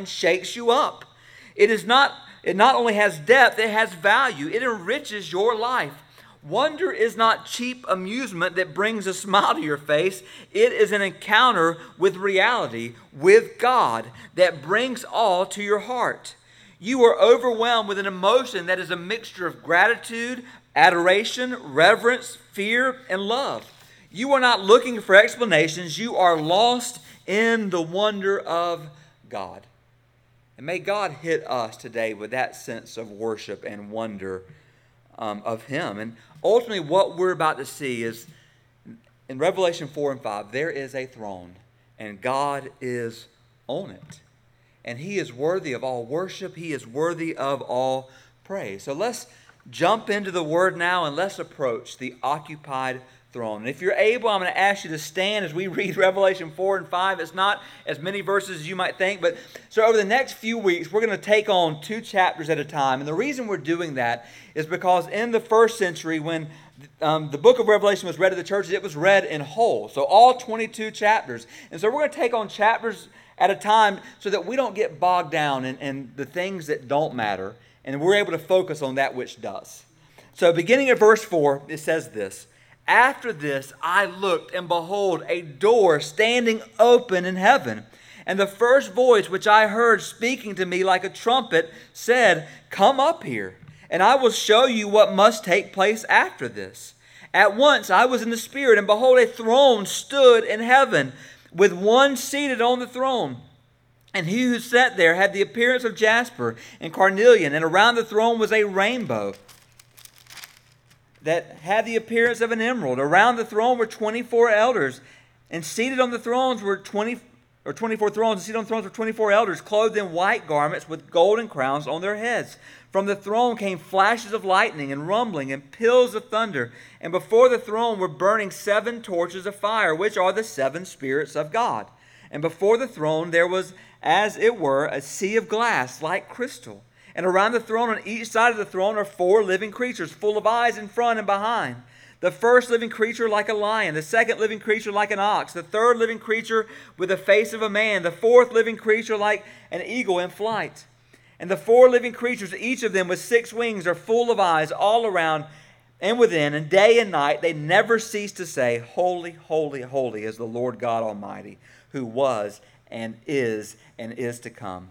and shakes you up. It is not it not only has depth, it has value. It enriches your life. Wonder is not cheap amusement that brings a smile to your face. It is an encounter with reality, with God, that brings all to your heart. You are overwhelmed with an emotion that is a mixture of gratitude, adoration, reverence, fear, and love. You are not looking for explanations, you are lost in the wonder of God. And may God hit us today with that sense of worship and wonder um, of Him. And ultimately, what we're about to see is in Revelation 4 and 5, there is a throne, and God is on it. And He is worthy of all worship, He is worthy of all praise. So let's jump into the Word now and let's approach the occupied throne. And if you're able, I'm going to ask you to stand as we read Revelation 4 and 5. It's not as many verses as you might think, but so over the next few weeks, we're going to take on two chapters at a time. And the reason we're doing that is because in the first century, when um, the book of Revelation was read to the churches, it was read in whole. So all 22 chapters. And so we're going to take on chapters at a time so that we don't get bogged down in, in the things that don't matter and we're able to focus on that which does. So beginning at verse 4, it says this. After this, I looked, and behold, a door standing open in heaven. And the first voice which I heard speaking to me like a trumpet said, Come up here, and I will show you what must take place after this. At once I was in the Spirit, and behold, a throne stood in heaven, with one seated on the throne. And he who sat there had the appearance of jasper and carnelian, and around the throne was a rainbow that had the appearance of an emerald. Around the throne were 24 elders, and seated on the thrones were 20 or 24 thrones, and seated on thrones were 24 elders, clothed in white garments with golden crowns on their heads. From the throne came flashes of lightning and rumbling and peals of thunder. And before the throne were burning seven torches of fire, which are the seven spirits of God. And before the throne there was, as it were, a sea of glass like crystal. And around the throne, on each side of the throne, are four living creatures, full of eyes in front and behind. The first living creature like a lion, the second living creature like an ox, the third living creature with the face of a man, the fourth living creature like an eagle in flight. And the four living creatures, each of them with six wings, are full of eyes all around and within, and day and night they never cease to say, Holy, holy, holy is the Lord God Almighty, who was and is and is to come.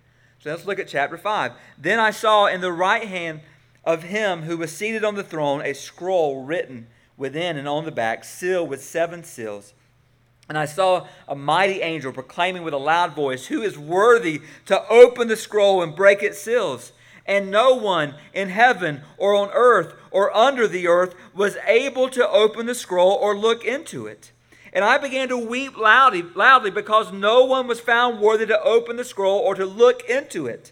So let's look at chapter 5. Then I saw in the right hand of him who was seated on the throne a scroll written within and on the back, sealed with seven seals. And I saw a mighty angel proclaiming with a loud voice, Who is worthy to open the scroll and break its seals? And no one in heaven or on earth or under the earth was able to open the scroll or look into it. And I began to weep loudly, loudly because no one was found worthy to open the scroll or to look into it.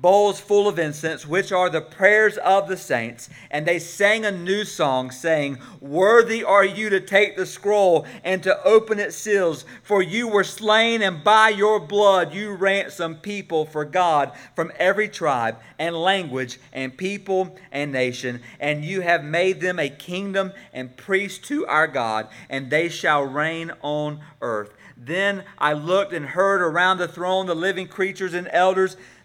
bowls full of incense, which are the prayers of the saints. And they sang a new song, saying, Worthy are you to take the scroll and to open its seals, for you were slain, and by your blood you ransomed people for God from every tribe and language and people and nation. And you have made them a kingdom and priests to our God, and they shall reign on earth. Then I looked and heard around the throne the living creatures and elders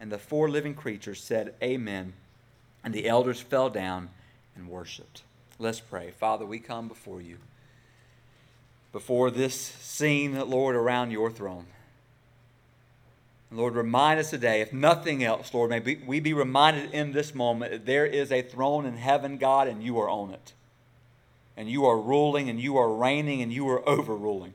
And the four living creatures said, Amen. And the elders fell down and worshiped. Let's pray. Father, we come before you, before this scene, Lord, around your throne. Lord, remind us today, if nothing else, Lord, may we be reminded in this moment that there is a throne in heaven, God, and you are on it. And you are ruling, and you are reigning, and you are overruling.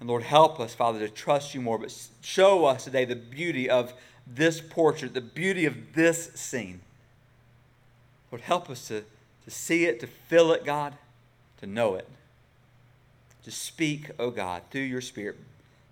And Lord, help us, Father, to trust you more, but show us today the beauty of this portrait, the beauty of this scene. Lord, help us to, to see it, to feel it, God, to know it. To speak, oh God, through your Spirit,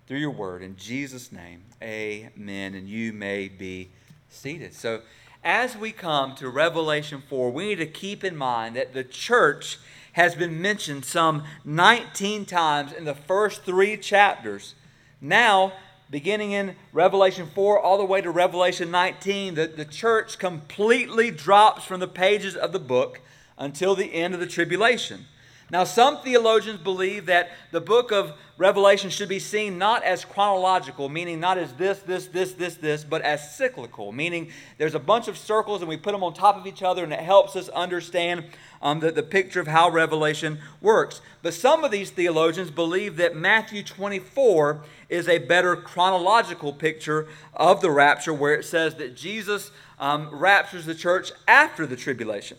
through your word. In Jesus' name, amen. And you may be seated. So, as we come to Revelation 4, we need to keep in mind that the church has been mentioned some 19 times in the first three chapters. Now, beginning in Revelation 4 all the way to Revelation 19, the, the church completely drops from the pages of the book until the end of the tribulation. Now, some theologians believe that the book of Revelation should be seen not as chronological, meaning not as this, this, this, this, this, but as cyclical, meaning there's a bunch of circles and we put them on top of each other and it helps us understand um, the, the picture of how Revelation works. But some of these theologians believe that Matthew 24 is a better chronological picture of the rapture, where it says that Jesus um, raptures the church after the tribulation.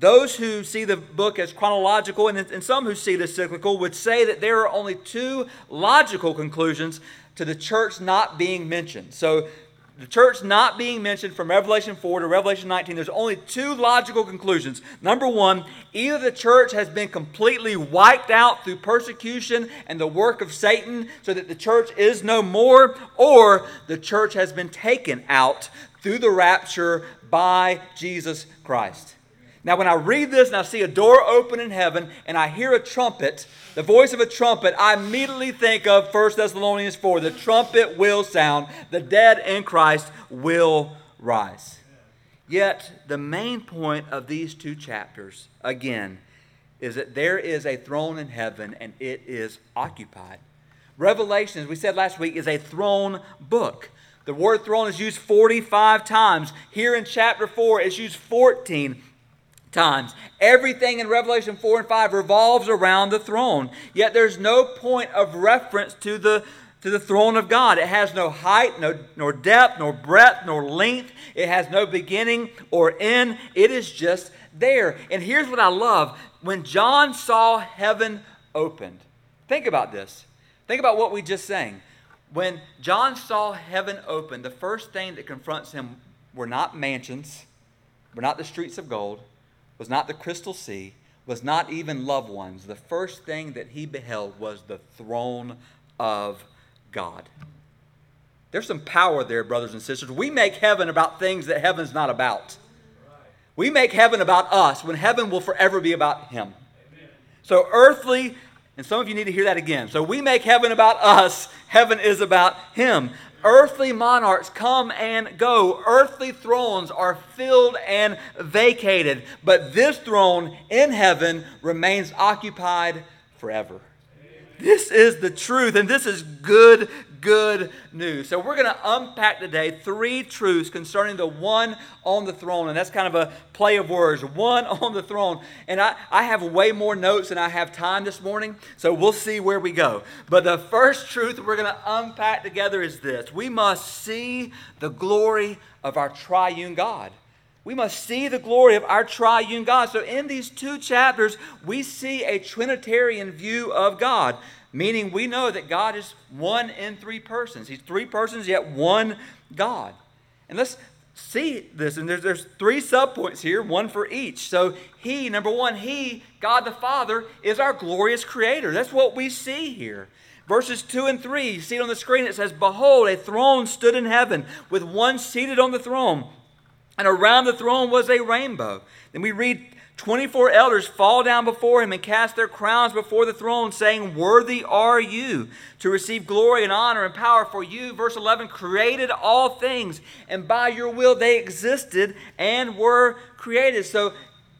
Those who see the book as chronological and, and some who see as cyclical would say that there are only two logical conclusions to the church not being mentioned. So, the church not being mentioned from Revelation 4 to Revelation 19, there's only two logical conclusions. Number one, either the church has been completely wiped out through persecution and the work of Satan so that the church is no more, or the church has been taken out through the rapture by Jesus Christ. Now, when I read this and I see a door open in heaven and I hear a trumpet, the voice of a trumpet, I immediately think of 1 Thessalonians 4 the trumpet will sound, the dead in Christ will rise. Yet, the main point of these two chapters, again, is that there is a throne in heaven and it is occupied. Revelation, as we said last week, is a throne book. The word throne is used 45 times. Here in chapter 4, it's used 14 times. Everything in Revelation 4 and 5 revolves around the throne. Yet there's no point of reference to the to the throne of God. It has no height, no, nor depth, nor breadth, nor length. It has no beginning or end. It is just there. And here's what I love. When John saw heaven opened, think about this. Think about what we just sang. When John saw heaven open, the first thing that confronts him were not mansions, were not the streets of gold, was not the crystal sea, was not even loved ones. The first thing that he beheld was the throne of God. There's some power there, brothers and sisters. We make heaven about things that heaven's not about. We make heaven about us when heaven will forever be about Him. Amen. So, earthly, and some of you need to hear that again. So, we make heaven about us, heaven is about Him. Earthly monarchs come and go. Earthly thrones are filled and vacated. But this throne in heaven remains occupied forever. This is the truth, and this is good, good news. So, we're going to unpack today three truths concerning the one on the throne, and that's kind of a play of words one on the throne. And I, I have way more notes than I have time this morning, so we'll see where we go. But the first truth we're going to unpack together is this we must see the glory of our triune God. We must see the glory of our triune God. So, in these two chapters, we see a Trinitarian view of God, meaning we know that God is one in three persons. He's three persons, yet one God. And let's see this. And there's, there's three subpoints here, one for each. So, He, number one, He, God the Father, is our glorious Creator. That's what we see here. Verses 2 and 3, you see it on the screen, it says, Behold, a throne stood in heaven, with one seated on the throne, and around the throne was a rainbow. Then we read 24 elders fall down before him and cast their crowns before the throne, saying, Worthy are you to receive glory and honor and power, for you, verse 11, created all things, and by your will they existed and were created. So,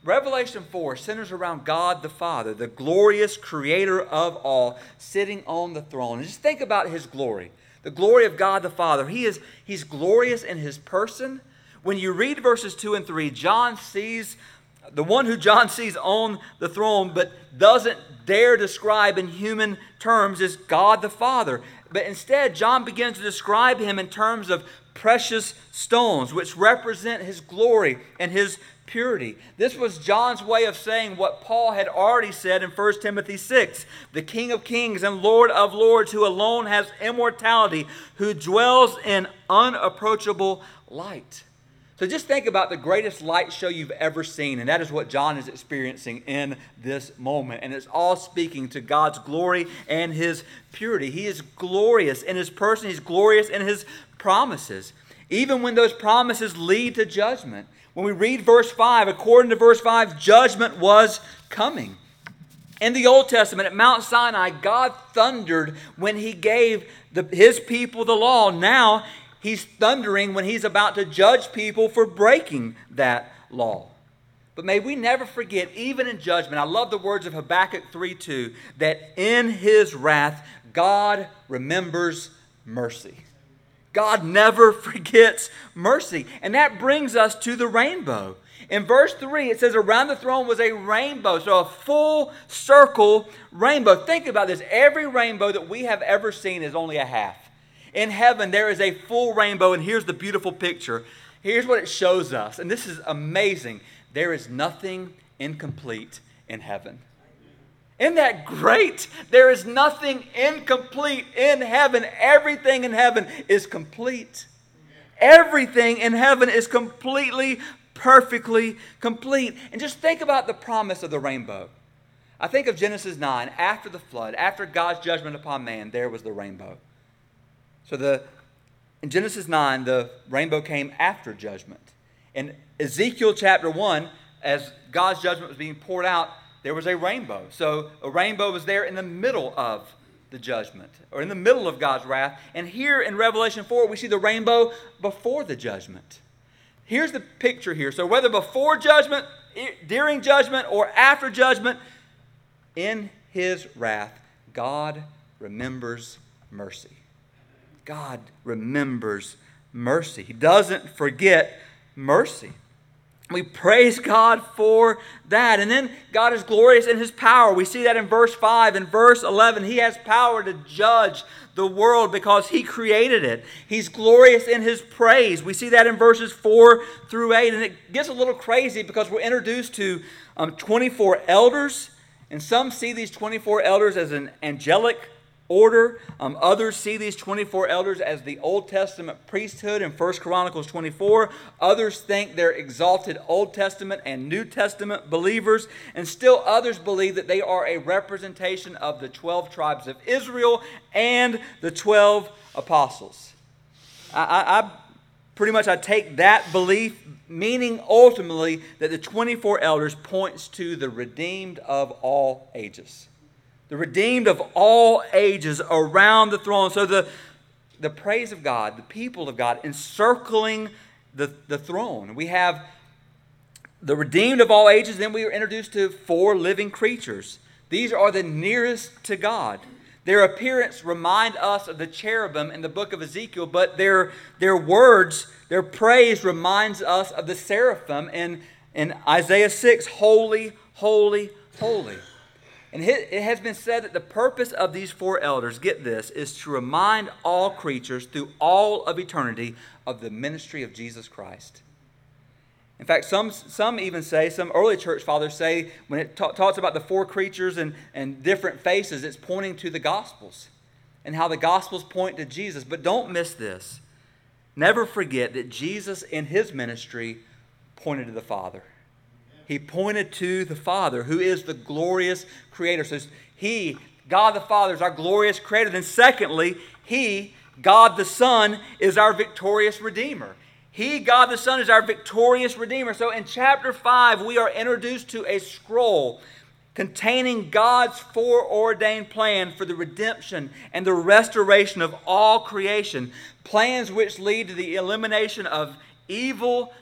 Revelation 4 centers around God the Father, the glorious creator of all, sitting on the throne. And just think about his glory. The glory of God the Father. He is he's glorious in his person. When you read verses 2 and 3, John sees the one who John sees on the throne but doesn't dare describe in human terms is God the Father. But instead, John begins to describe him in terms of precious stones, which represent his glory and his purity. This was John's way of saying what Paul had already said in 1 Timothy 6 the King of kings and Lord of lords, who alone has immortality, who dwells in unapproachable light. So just think about the greatest light show you've ever seen, and that is what John is experiencing in this moment. And it's all speaking to God's glory and his purity. He is glorious in his person, he's glorious in his promises. Even when those promises lead to judgment. When we read verse 5, according to verse 5, judgment was coming. In the Old Testament, at Mount Sinai, God thundered when he gave the, his people the law. Now, he's thundering when he's about to judge people for breaking that law. But may we never forget, even in judgment, I love the words of Habakkuk 3 2, that in his wrath, God remembers mercy. God never forgets mercy. And that brings us to the rainbow. In verse 3, it says, Around the throne was a rainbow. So a full circle rainbow. Think about this. Every rainbow that we have ever seen is only a half. In heaven, there is a full rainbow, and here's the beautiful picture. Here's what it shows us, and this is amazing. There is nothing incomplete in heaven. Isn't that great? There is nothing incomplete in heaven. Everything in heaven is complete. Everything in heaven is completely, perfectly complete. And just think about the promise of the rainbow. I think of Genesis 9. After the flood, after God's judgment upon man, there was the rainbow. So the in Genesis 9, the rainbow came after judgment. In Ezekiel chapter 1, as God's judgment was being poured out, there was a rainbow. So a rainbow was there in the middle of the judgment, or in the middle of God's wrath. And here in Revelation 4, we see the rainbow before the judgment. Here's the picture here. So whether before judgment, during judgment, or after judgment, in his wrath, God remembers mercy. God remembers mercy. He doesn't forget mercy. We praise God for that. And then God is glorious in his power. We see that in verse 5. In verse 11, he has power to judge the world because he created it. He's glorious in his praise. We see that in verses 4 through 8. And it gets a little crazy because we're introduced to um, 24 elders. And some see these 24 elders as an angelic order. Um, others see these 24 elders as the Old Testament priesthood in 1 Chronicles 24. Others think they're exalted Old Testament and New Testament believers. And still others believe that they are a representation of the 12 tribes of Israel and the 12 apostles. I, I, I pretty much I take that belief, meaning ultimately that the 24 elders points to the redeemed of all ages the redeemed of all ages around the throne. So the, the praise of God, the people of God encircling the, the throne. We have the redeemed of all ages, then we are introduced to four living creatures. These are the nearest to God. Their appearance remind us of the cherubim in the book of Ezekiel, but their, their words, their praise reminds us of the seraphim in, in Isaiah 6 Holy, holy, holy. And it has been said that the purpose of these four elders, get this, is to remind all creatures through all of eternity of the ministry of Jesus Christ. In fact, some, some even say, some early church fathers say, when it ta- talks about the four creatures and, and different faces, it's pointing to the Gospels and how the Gospels point to Jesus. But don't miss this. Never forget that Jesus in his ministry pointed to the Father he pointed to the Father, who is the glorious creator. So he, God the Father is our glorious creator, then secondly, He, God the Son, is our victorious Redeemer. He, God the Son, is our victorious Redeemer. So in chapter 5, we are introduced to a scroll containing God's foreordained plan for the redemption and the restoration of all creation, plans which lead to the elimination of evil,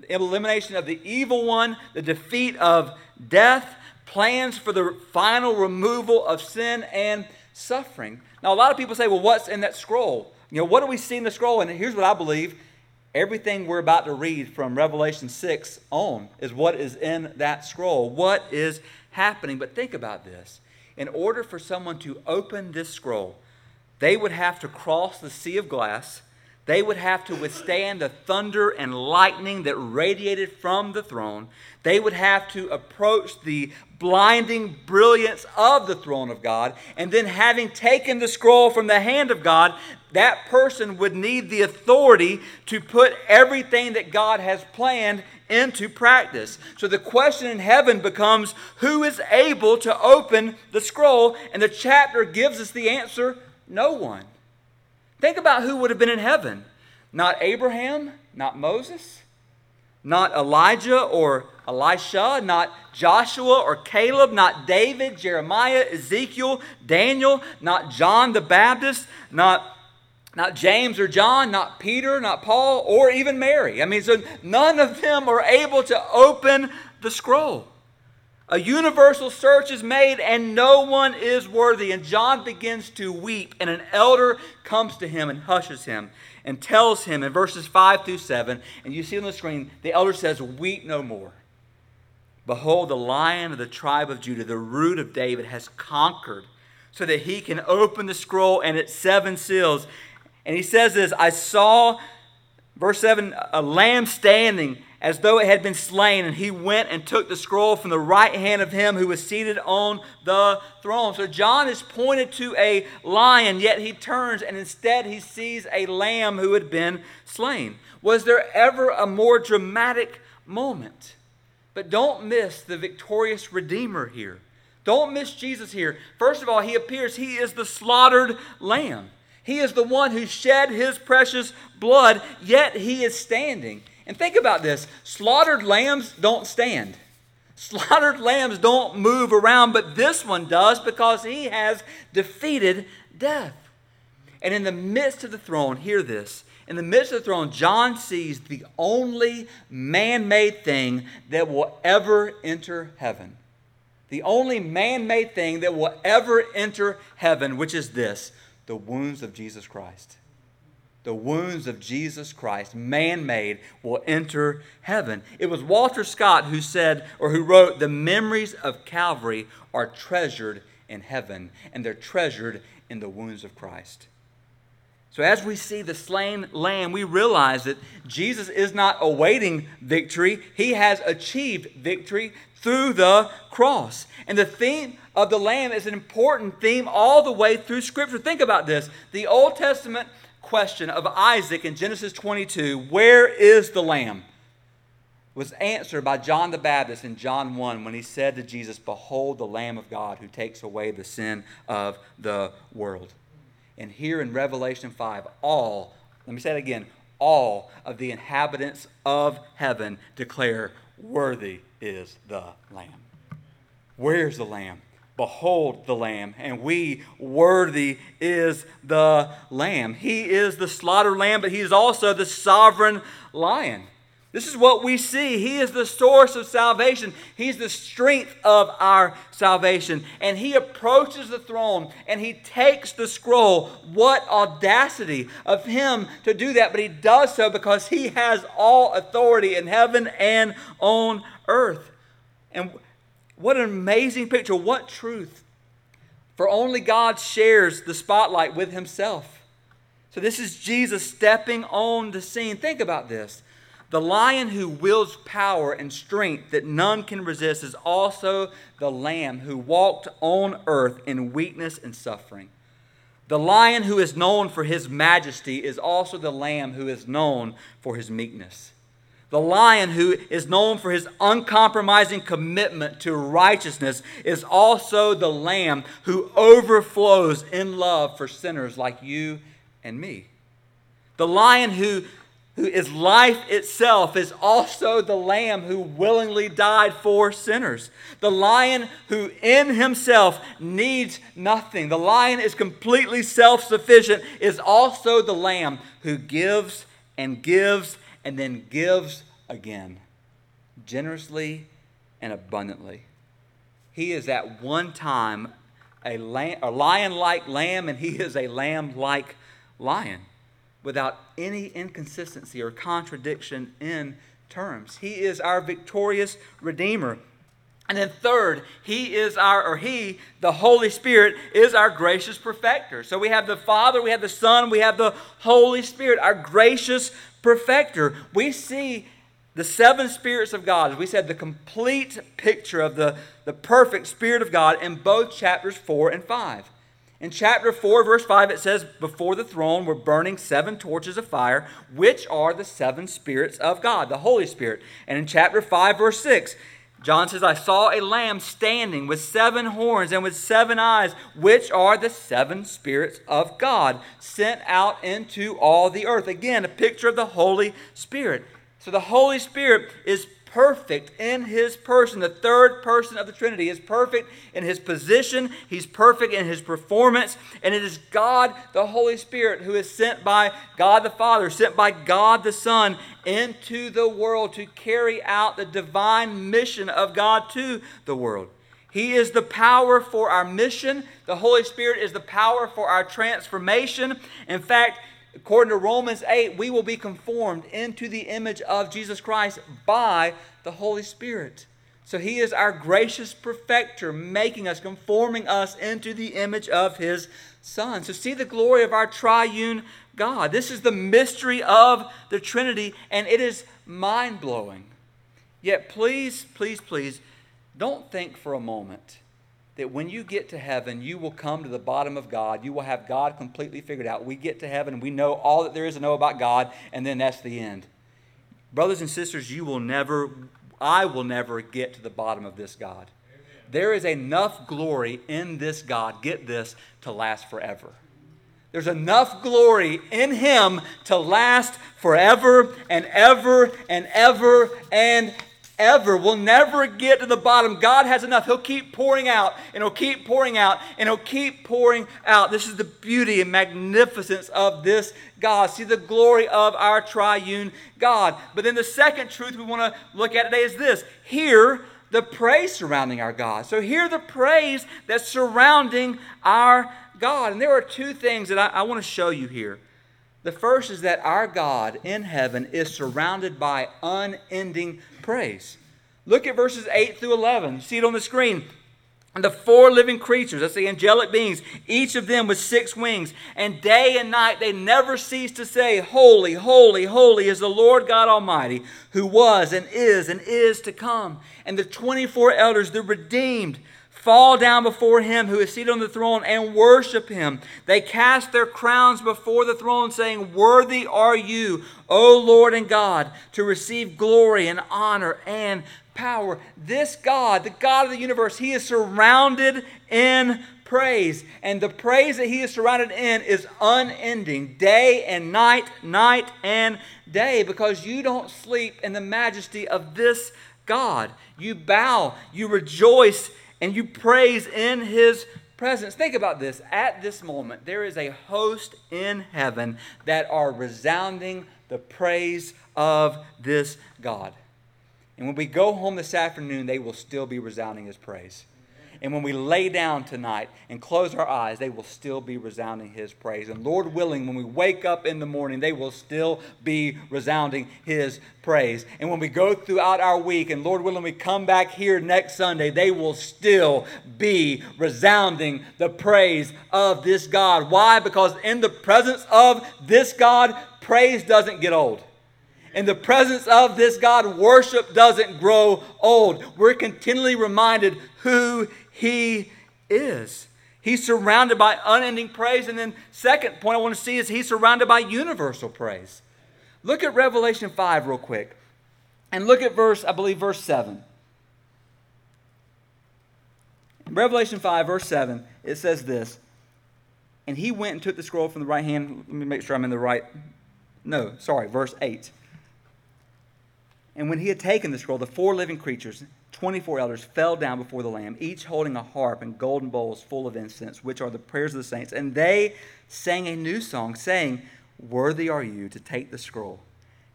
the elimination of the evil one, the defeat of death, plans for the final removal of sin and suffering. Now, a lot of people say, well, what's in that scroll? You know, what do we see in the scroll? And here's what I believe everything we're about to read from Revelation 6 on is what is in that scroll. What is happening? But think about this. In order for someone to open this scroll, they would have to cross the sea of glass they would have to withstand the thunder and lightning that radiated from the throne. They would have to approach the blinding brilliance of the throne of God. And then, having taken the scroll from the hand of God, that person would need the authority to put everything that God has planned into practice. So the question in heaven becomes who is able to open the scroll? And the chapter gives us the answer no one. Think about who would have been in heaven. Not Abraham, not Moses, not Elijah or Elisha, not Joshua or Caleb, not David, Jeremiah, Ezekiel, Daniel, not John the Baptist, not, not James or John, not Peter, not Paul, or even Mary. I mean, so none of them are able to open the scroll. A universal search is made and no one is worthy. And John begins to weep, and an elder comes to him and hushes him and tells him in verses 5 through 7, and you see on the screen, the elder says, Weep no more. Behold, the lion of the tribe of Judah, the root of David, has conquered so that he can open the scroll and its seven seals. And he says this I saw, verse 7, a lamb standing as though it had been slain, and he went and took the scroll from the right hand of him who was seated on the throne. So John is pointed to a lion, yet he turns and instead he sees a lamb who had been slain. Was there ever a more dramatic moment? But don't miss the victorious Redeemer here. Don't miss Jesus here. First of all, he appears, he is the slaughtered lamb. He is the one who shed his precious blood, yet he is standing. And think about this slaughtered lambs don't stand. Slaughtered lambs don't move around, but this one does because he has defeated death. And in the midst of the throne, hear this. In the midst of the throne, John sees the only man made thing that will ever enter heaven. The only man made thing that will ever enter heaven, which is this the wounds of Jesus Christ the wounds of Jesus Christ, man made, will enter heaven. It was Walter Scott who said, or who wrote, The memories of Calvary are treasured in heaven, and they're treasured in the wounds of Christ. So, as we see the slain lamb, we realize that Jesus is not awaiting victory, he has achieved victory through the cross. And the theme of the lamb is an important theme all the way through Scripture. Think about this the Old Testament question of Isaac in Genesis 22, where is the lamb? was answered by John the Baptist in John 1 when he said to Jesus, Behold the Lamb of God who takes away the sin of the world. And here in Revelation 5, all, let me say it again, all of the inhabitants of heaven declare, Worthy is the Lamb. Where's the Lamb? Behold the Lamb, and we, worthy is the Lamb. He is the slaughtered Lamb, but He is also the sovereign Lion. This is what we see. He is the source of salvation. He's the strength of our salvation. And he approaches the throne and he takes the scroll. What audacity of him to do that! But he does so because he has all authority in heaven and on earth. And what an amazing picture. What truth. For only God shares the spotlight with himself. So this is Jesus stepping on the scene. Think about this. The lion who wields power and strength that none can resist is also the lamb who walked on earth in weakness and suffering. The lion who is known for his majesty is also the lamb who is known for his meekness. The lion, who is known for his uncompromising commitment to righteousness, is also the lamb who overflows in love for sinners like you and me. The lion who, who is life itself is also the lamb who willingly died for sinners. The lion who in himself needs nothing. The lion is completely self sufficient, is also the lamb who gives and gives and then gives again, generously and abundantly. He is at one time a, a lion like lamb, and he is a lamb like lion without any inconsistency or contradiction in terms. He is our victorious Redeemer. And then third, he is our, or he, the Holy Spirit, is our gracious perfecter. So we have the Father, we have the Son, we have the Holy Spirit, our gracious perfecter. We see the seven spirits of God, as we said, the complete picture of the, the perfect Spirit of God in both chapters 4 and 5. In chapter 4, verse 5, it says, Before the throne were burning seven torches of fire, which are the seven spirits of God, the Holy Spirit. And in chapter 5, verse 6, John says, I saw a lamb standing with seven horns and with seven eyes, which are the seven spirits of God, sent out into all the earth. Again, a picture of the Holy Spirit. So the Holy Spirit is perfect in his person. The third person of the Trinity is perfect in his position, he's perfect in his performance, and it is God, the Holy Spirit, who is sent by God the Father, sent by God the Son into the world to carry out the divine mission of God to the world. He is the power for our mission. The Holy Spirit is the power for our transformation. In fact, According to Romans 8, we will be conformed into the image of Jesus Christ by the Holy Spirit. So he is our gracious perfecter, making us, conforming us into the image of his Son. So see the glory of our triune God. This is the mystery of the Trinity, and it is mind blowing. Yet, please, please, please, don't think for a moment that when you get to heaven, you will come to the bottom of God. You will have God completely figured out. We get to heaven we know all that there is to know about God, and then that's the end. Brothers and sisters, you will never, I will never get to the bottom of this God. Amen. There is enough glory in this God, get this, to last forever. There's enough glory in Him to last forever and ever and ever and ever. We'll never get to the bottom. God has enough. He'll keep pouring out, and He'll keep pouring out, and He'll keep pouring out. This is the beauty and magnificence of this God. See the glory of our triune God. But then the second truth we want to look at today is this hear the praise surrounding our God. So hear the praise that's surrounding our God. And there are two things that I, I want to show you here. The first is that our God in heaven is surrounded by unending praise. Look at verses 8 through 11. You see it on the screen. And the four living creatures, that's the angelic beings, each of them with six wings, and day and night they never cease to say, Holy, holy, holy is the Lord God Almighty, who was and is and is to come. And the 24 elders, the redeemed, fall down before him who is seated on the throne and worship him. They cast their crowns before the throne, saying, Worthy are you, O Lord and God, to receive glory and honor and power. This God, the God of the universe, he is surrounded in praise. And the praise that he is surrounded in is unending, day and night, night and day, because you don't sleep in the majesty of this God. You bow, you rejoice and you praise in his presence. Think about this. At this moment, there is a host in heaven that are resounding the praise of this God. And when we go home this afternoon, they will still be resounding his praise. And when we lay down tonight and close our eyes, they will still be resounding His praise. And Lord willing, when we wake up in the morning, they will still be resounding His praise. And when we go throughout our week, and Lord willing, we come back here next Sunday, they will still be resounding the praise of this God. Why? Because in the presence of this God, praise doesn't get old. In the presence of this God, worship doesn't grow old. We're continually reminded who he is. He's surrounded by unending praise. And then, second point I want to see is he's surrounded by universal praise. Look at Revelation 5 real quick. And look at verse, I believe, verse 7. In Revelation 5, verse 7, it says this And he went and took the scroll from the right hand. Let me make sure I'm in the right. No, sorry, verse 8. And when he had taken the scroll, the four living creatures, 24 elders, fell down before the Lamb, each holding a harp and golden bowls full of incense, which are the prayers of the saints. And they sang a new song, saying, Worthy are you to take the scroll,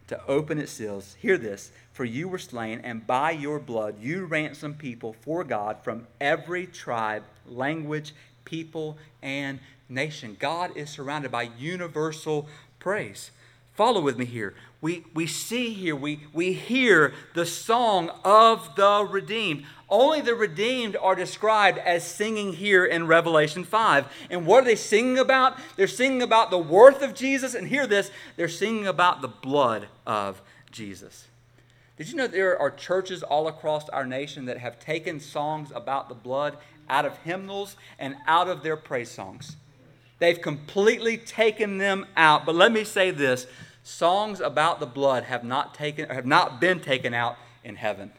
to open its seals. Hear this For you were slain, and by your blood you ransomed people for God from every tribe, language, people, and nation. God is surrounded by universal praise. Follow with me here. We, we see here, we, we hear the song of the redeemed. Only the redeemed are described as singing here in Revelation 5. And what are they singing about? They're singing about the worth of Jesus. And hear this they're singing about the blood of Jesus. Did you know there are churches all across our nation that have taken songs about the blood out of hymnals and out of their praise songs? They've completely taken them out. But let me say this songs about the blood have not, taken, have not been taken out in heaven.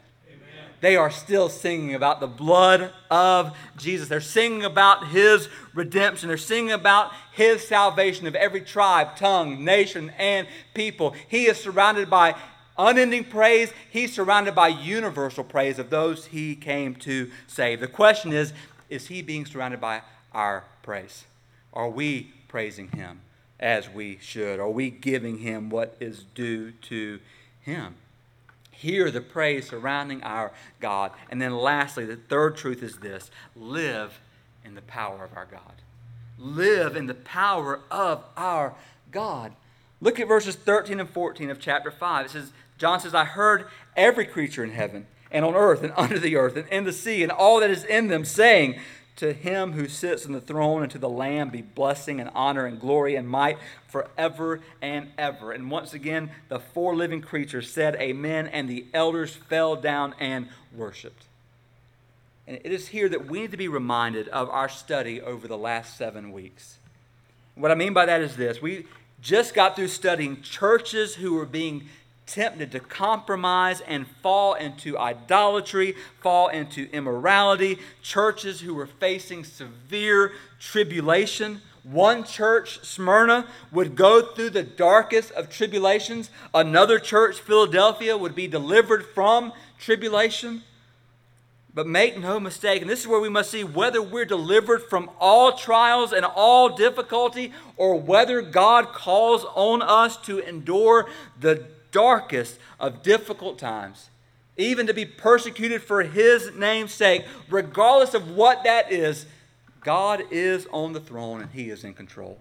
They are still singing about the blood of Jesus. They're singing about his redemption. They're singing about his salvation of every tribe, tongue, nation, and people. He is surrounded by unending praise. He's surrounded by universal praise of those he came to save. The question is is he being surrounded by our praise? Are we praising him as we should? Are we giving him what is due to him? Hear the praise surrounding our God. And then, lastly, the third truth is this live in the power of our God. Live in the power of our God. Look at verses 13 and 14 of chapter 5. It says, John says, I heard every creature in heaven and on earth and under the earth and in the sea and all that is in them saying, to him who sits on the throne and to the Lamb be blessing and honor and glory and might forever and ever. And once again, the four living creatures said, Amen, and the elders fell down and worshiped. And it is here that we need to be reminded of our study over the last seven weeks. What I mean by that is this we just got through studying churches who were being tempted to compromise and fall into idolatry, fall into immorality, churches who were facing severe tribulation. One church, Smyrna, would go through the darkest of tribulations. Another church, Philadelphia, would be delivered from tribulation. But make no mistake, and this is where we must see whether we're delivered from all trials and all difficulty, or whether God calls on us to endure the darkest of difficult times, even to be persecuted for his name's sake, regardless of what that is, God is on the throne and he is in control.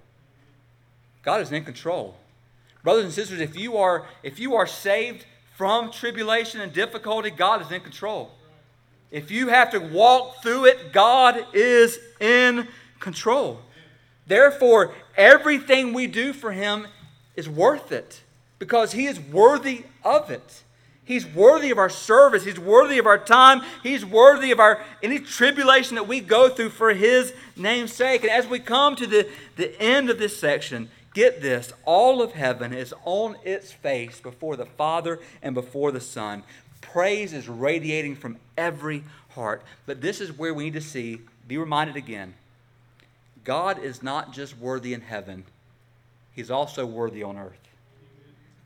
God is in control. Brothers and sisters, if you are if you are saved from tribulation and difficulty, God is in control. If you have to walk through it, God is in control. Therefore, everything we do for him is worth it because He is worthy of it. He's worthy of our service. He's worthy of our time. He's worthy of our any tribulation that we go through for His name's sake. And as we come to the, the end of this section, get this all of heaven is on its face before the Father and before the Son. Praise is radiating from every heart. But this is where we need to see, be reminded again God is not just worthy in heaven, He's also worthy on earth.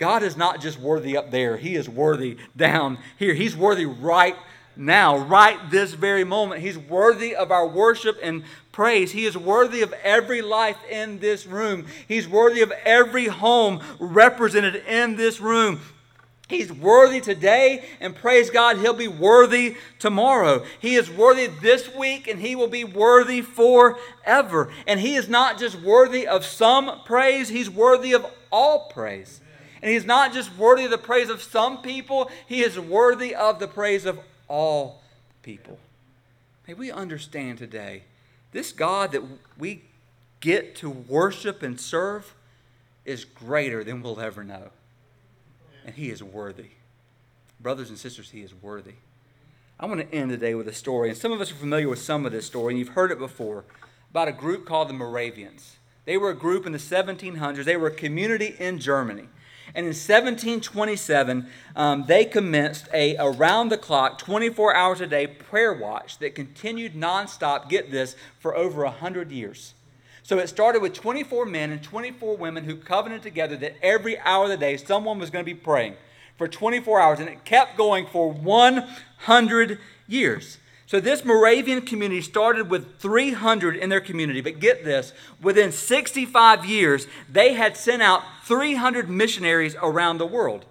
God is not just worthy up there, He is worthy down here. He's worthy right now, right this very moment. He's worthy of our worship and praise. He is worthy of every life in this room. He's worthy of every home represented in this room. He's worthy today, and praise God, He'll be worthy tomorrow. He is worthy this week, and He will be worthy forever. And He is not just worthy of some praise, He's worthy of all praise. And he's not just worthy of the praise of some people, he is worthy of the praise of all people. May we understand today this God that we get to worship and serve is greater than we'll ever know. And he is worthy. Brothers and sisters, he is worthy. I want to end today with a story, and some of us are familiar with some of this story, and you've heard it before, about a group called the Moravians. They were a group in the 1700s, they were a community in Germany. And in 1727, um, they commenced a around the clock, 24 hours a day prayer watch that continued nonstop, get this, for over 100 years. So it started with 24 men and 24 women who covenanted together that every hour of the day someone was going to be praying for 24 hours. And it kept going for 100 years. So this Moravian community started with 300 in their community, but get this, within 65 years, they had sent out 300 missionaries around the world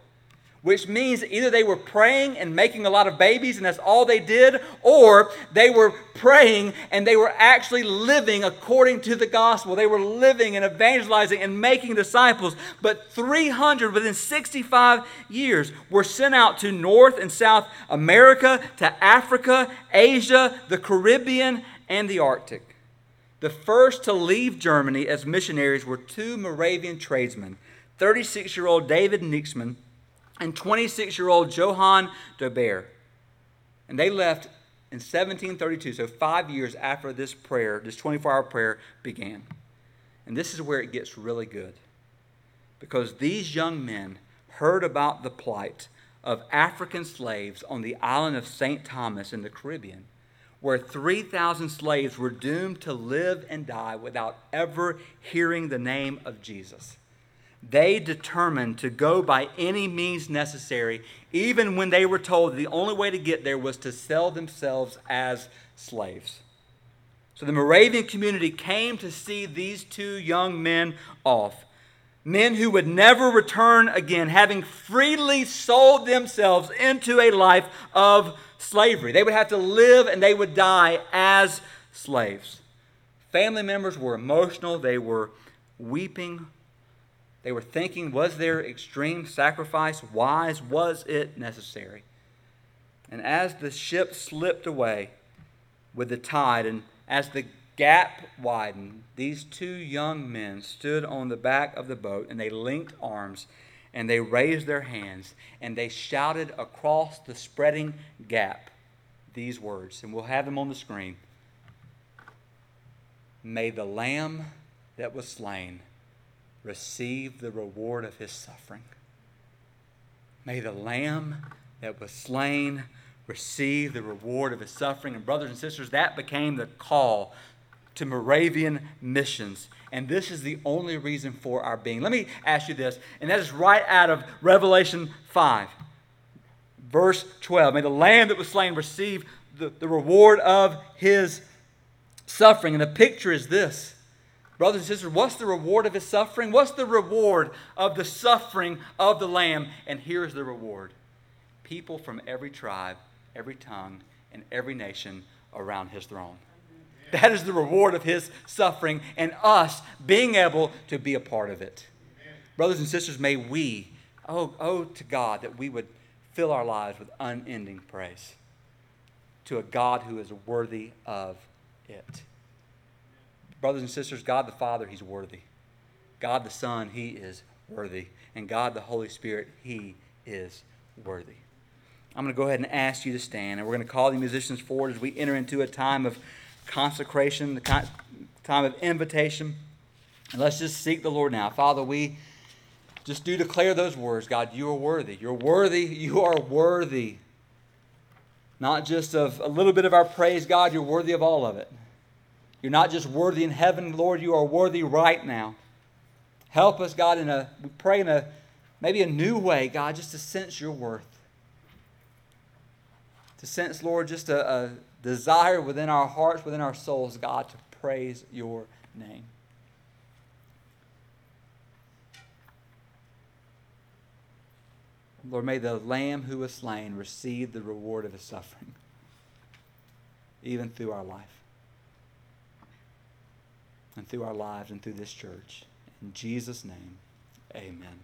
which means either they were praying and making a lot of babies and that's all they did, or they were praying and they were actually living according to the gospel. They were living and evangelizing and making disciples. But 300 within 65 years were sent out to North and South America, to Africa, Asia, the Caribbean, and the Arctic. The first to leave Germany as missionaries were two Moravian tradesmen 36 year old David Nitschmann and 26 year old Johann Dober. And they left in 1732, so five years after this prayer, this 24 hour prayer began. And this is where it gets really good. Because these young men heard about the plight of African slaves on the island of St. Thomas in the Caribbean, where 3,000 slaves were doomed to live and die without ever hearing the name of Jesus they determined to go by any means necessary, even when they were told the only way to get there was to sell themselves as slaves. So the Moravian community came to see these two young men off. Men who would never return again, having freely sold themselves into a life of slavery. They would have to live and they would die as slaves. Family members were emotional, they were weeping they were thinking, was their extreme sacrifice wise? Was it necessary? And as the ship slipped away with the tide, and as the gap widened, these two young men stood on the back of the boat and they linked arms and they raised their hands and they shouted across the spreading gap these words. And we'll have them on the screen. May the Lamb that was slain receive the reward of his suffering. May the Lamb that was slain receive the reward of his suffering. And, brothers and sisters, that became the call to Moravian missions. And this is the only reason for our being. Let me ask you this, and that is right out of Revelation 5, verse 12. May the Lamb that was slain receive the, the reward of his suffering. And the picture is this Brothers and sisters, what's the reward of his suffering? What's the reward of the suffering of the Lamb? And here's the reward people from every tribe, every tongue, and every nation around his throne. That is the reward of his suffering and us being able to be a part of it. Brothers and sisters, may we, oh, oh to God, that we would fill our lives with unending praise to a God who is worthy of it. Brothers and sisters, God the Father, He's worthy. God the Son, He is worthy. And God the Holy Spirit, He is worthy. I'm going to go ahead and ask you to stand, and we're going to call the musicians forward as we enter into a time of consecration, the time of invitation. And let's just seek the Lord now. Father, we just do declare those words. God, you are worthy. You're worthy. You are worthy. Not just of a little bit of our praise, God, you're worthy of all of it. You're not just worthy in heaven, Lord, you are worthy right now. Help us, God, in a, we pray in a, maybe a new way, God, just to sense your worth. To sense, Lord, just a, a desire within our hearts, within our souls, God, to praise your name. Lord, may the Lamb who was slain receive the reward of his suffering, even through our life and through our lives and through this church. In Jesus' name, amen.